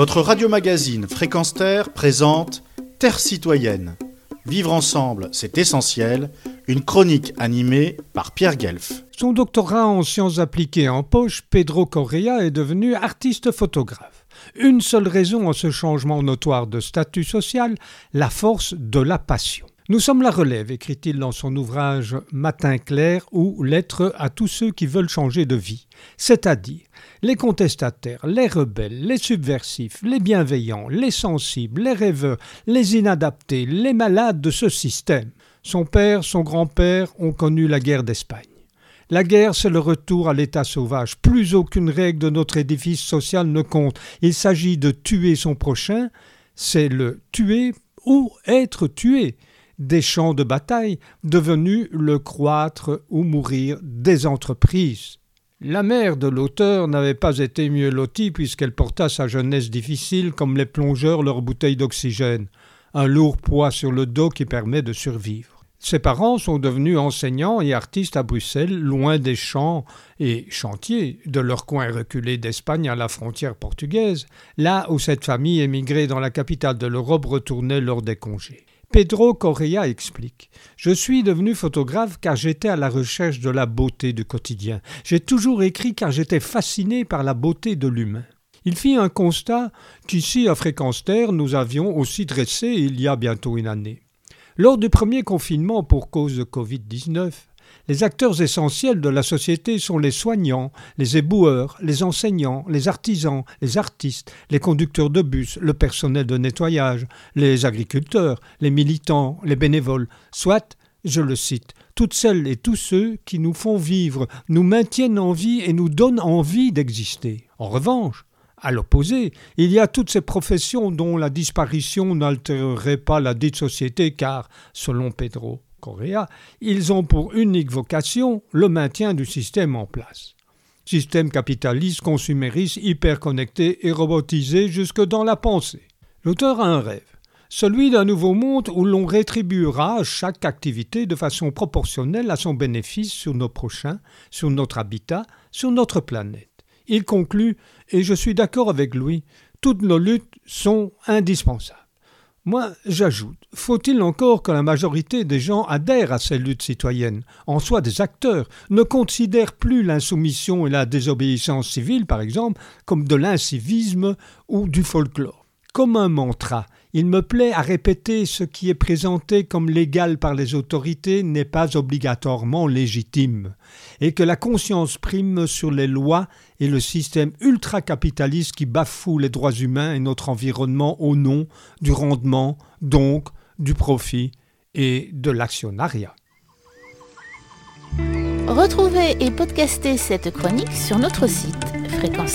Votre radio-magazine Fréquence Terre présente Terre citoyenne. Vivre ensemble, c'est essentiel. Une chronique animée par Pierre Guelf. Son doctorat en sciences appliquées en poche, Pedro Correa est devenu artiste photographe. Une seule raison à ce changement notoire de statut social, la force de la passion. Nous sommes la relève, écrit-il dans son ouvrage Matin clair ou Lettre à tous ceux qui veulent changer de vie, c'est-à-dire les contestataires, les rebelles, les subversifs, les bienveillants, les sensibles, les rêveurs, les inadaptés, les malades de ce système. Son père, son grand-père ont connu la guerre d'Espagne. La guerre, c'est le retour à l'état sauvage. Plus aucune règle de notre édifice social ne compte. Il s'agit de tuer son prochain, c'est le tuer ou être tué des champs de bataille devenus le croître ou mourir des entreprises. La mère de l'auteur n'avait pas été mieux lotie puisqu'elle porta sa jeunesse difficile comme les plongeurs leur bouteille d'oxygène, un lourd poids sur le dos qui permet de survivre. Ses parents sont devenus enseignants et artistes à Bruxelles, loin des champs et chantiers de leur coin reculé d'Espagne à la frontière portugaise, là où cette famille émigrée dans la capitale de l'Europe retournait lors des congés. Pedro Correa explique Je suis devenu photographe car j'étais à la recherche de la beauté du quotidien. J'ai toujours écrit car j'étais fasciné par la beauté de l'humain. Il fit un constat qu'ici, à Fréquence Terre, nous avions aussi dressé il y a bientôt une année. Lors du premier confinement pour cause de Covid-19, les acteurs essentiels de la société sont les soignants, les éboueurs, les enseignants, les artisans, les artistes, les conducteurs de bus, le personnel de nettoyage, les agriculteurs, les militants, les bénévoles, soit, je le cite, toutes celles et tous ceux qui nous font vivre, nous maintiennent en vie et nous donnent envie d'exister. En revanche, à l'opposé, il y a toutes ces professions dont la disparition n'altérerait pas la dite société car, selon Pedro, Corée, ils ont pour unique vocation le maintien du système en place. Système capitaliste, consumériste, hyperconnecté et robotisé jusque dans la pensée. L'auteur a un rêve, celui d'un nouveau monde où l'on rétribuera chaque activité de façon proportionnelle à son bénéfice sur nos prochains, sur notre habitat, sur notre planète. Il conclut, et je suis d'accord avec lui, toutes nos luttes sont indispensables. Moi, j'ajoute, faut-il encore que la majorité des gens adhèrent à ces luttes citoyennes, en soi des acteurs, ne considèrent plus l'insoumission et la désobéissance civile, par exemple, comme de l'incivisme ou du folklore. Comme un mantra, il me plaît à répéter ce qui est présenté comme légal par les autorités n'est pas obligatoirement légitime, et que la conscience prime sur les lois et le système ultra-capitaliste qui bafoue les droits humains et notre environnement au nom du rendement, donc du profit et de l'actionnariat. Retrouvez et podcastez cette chronique sur notre site fréquence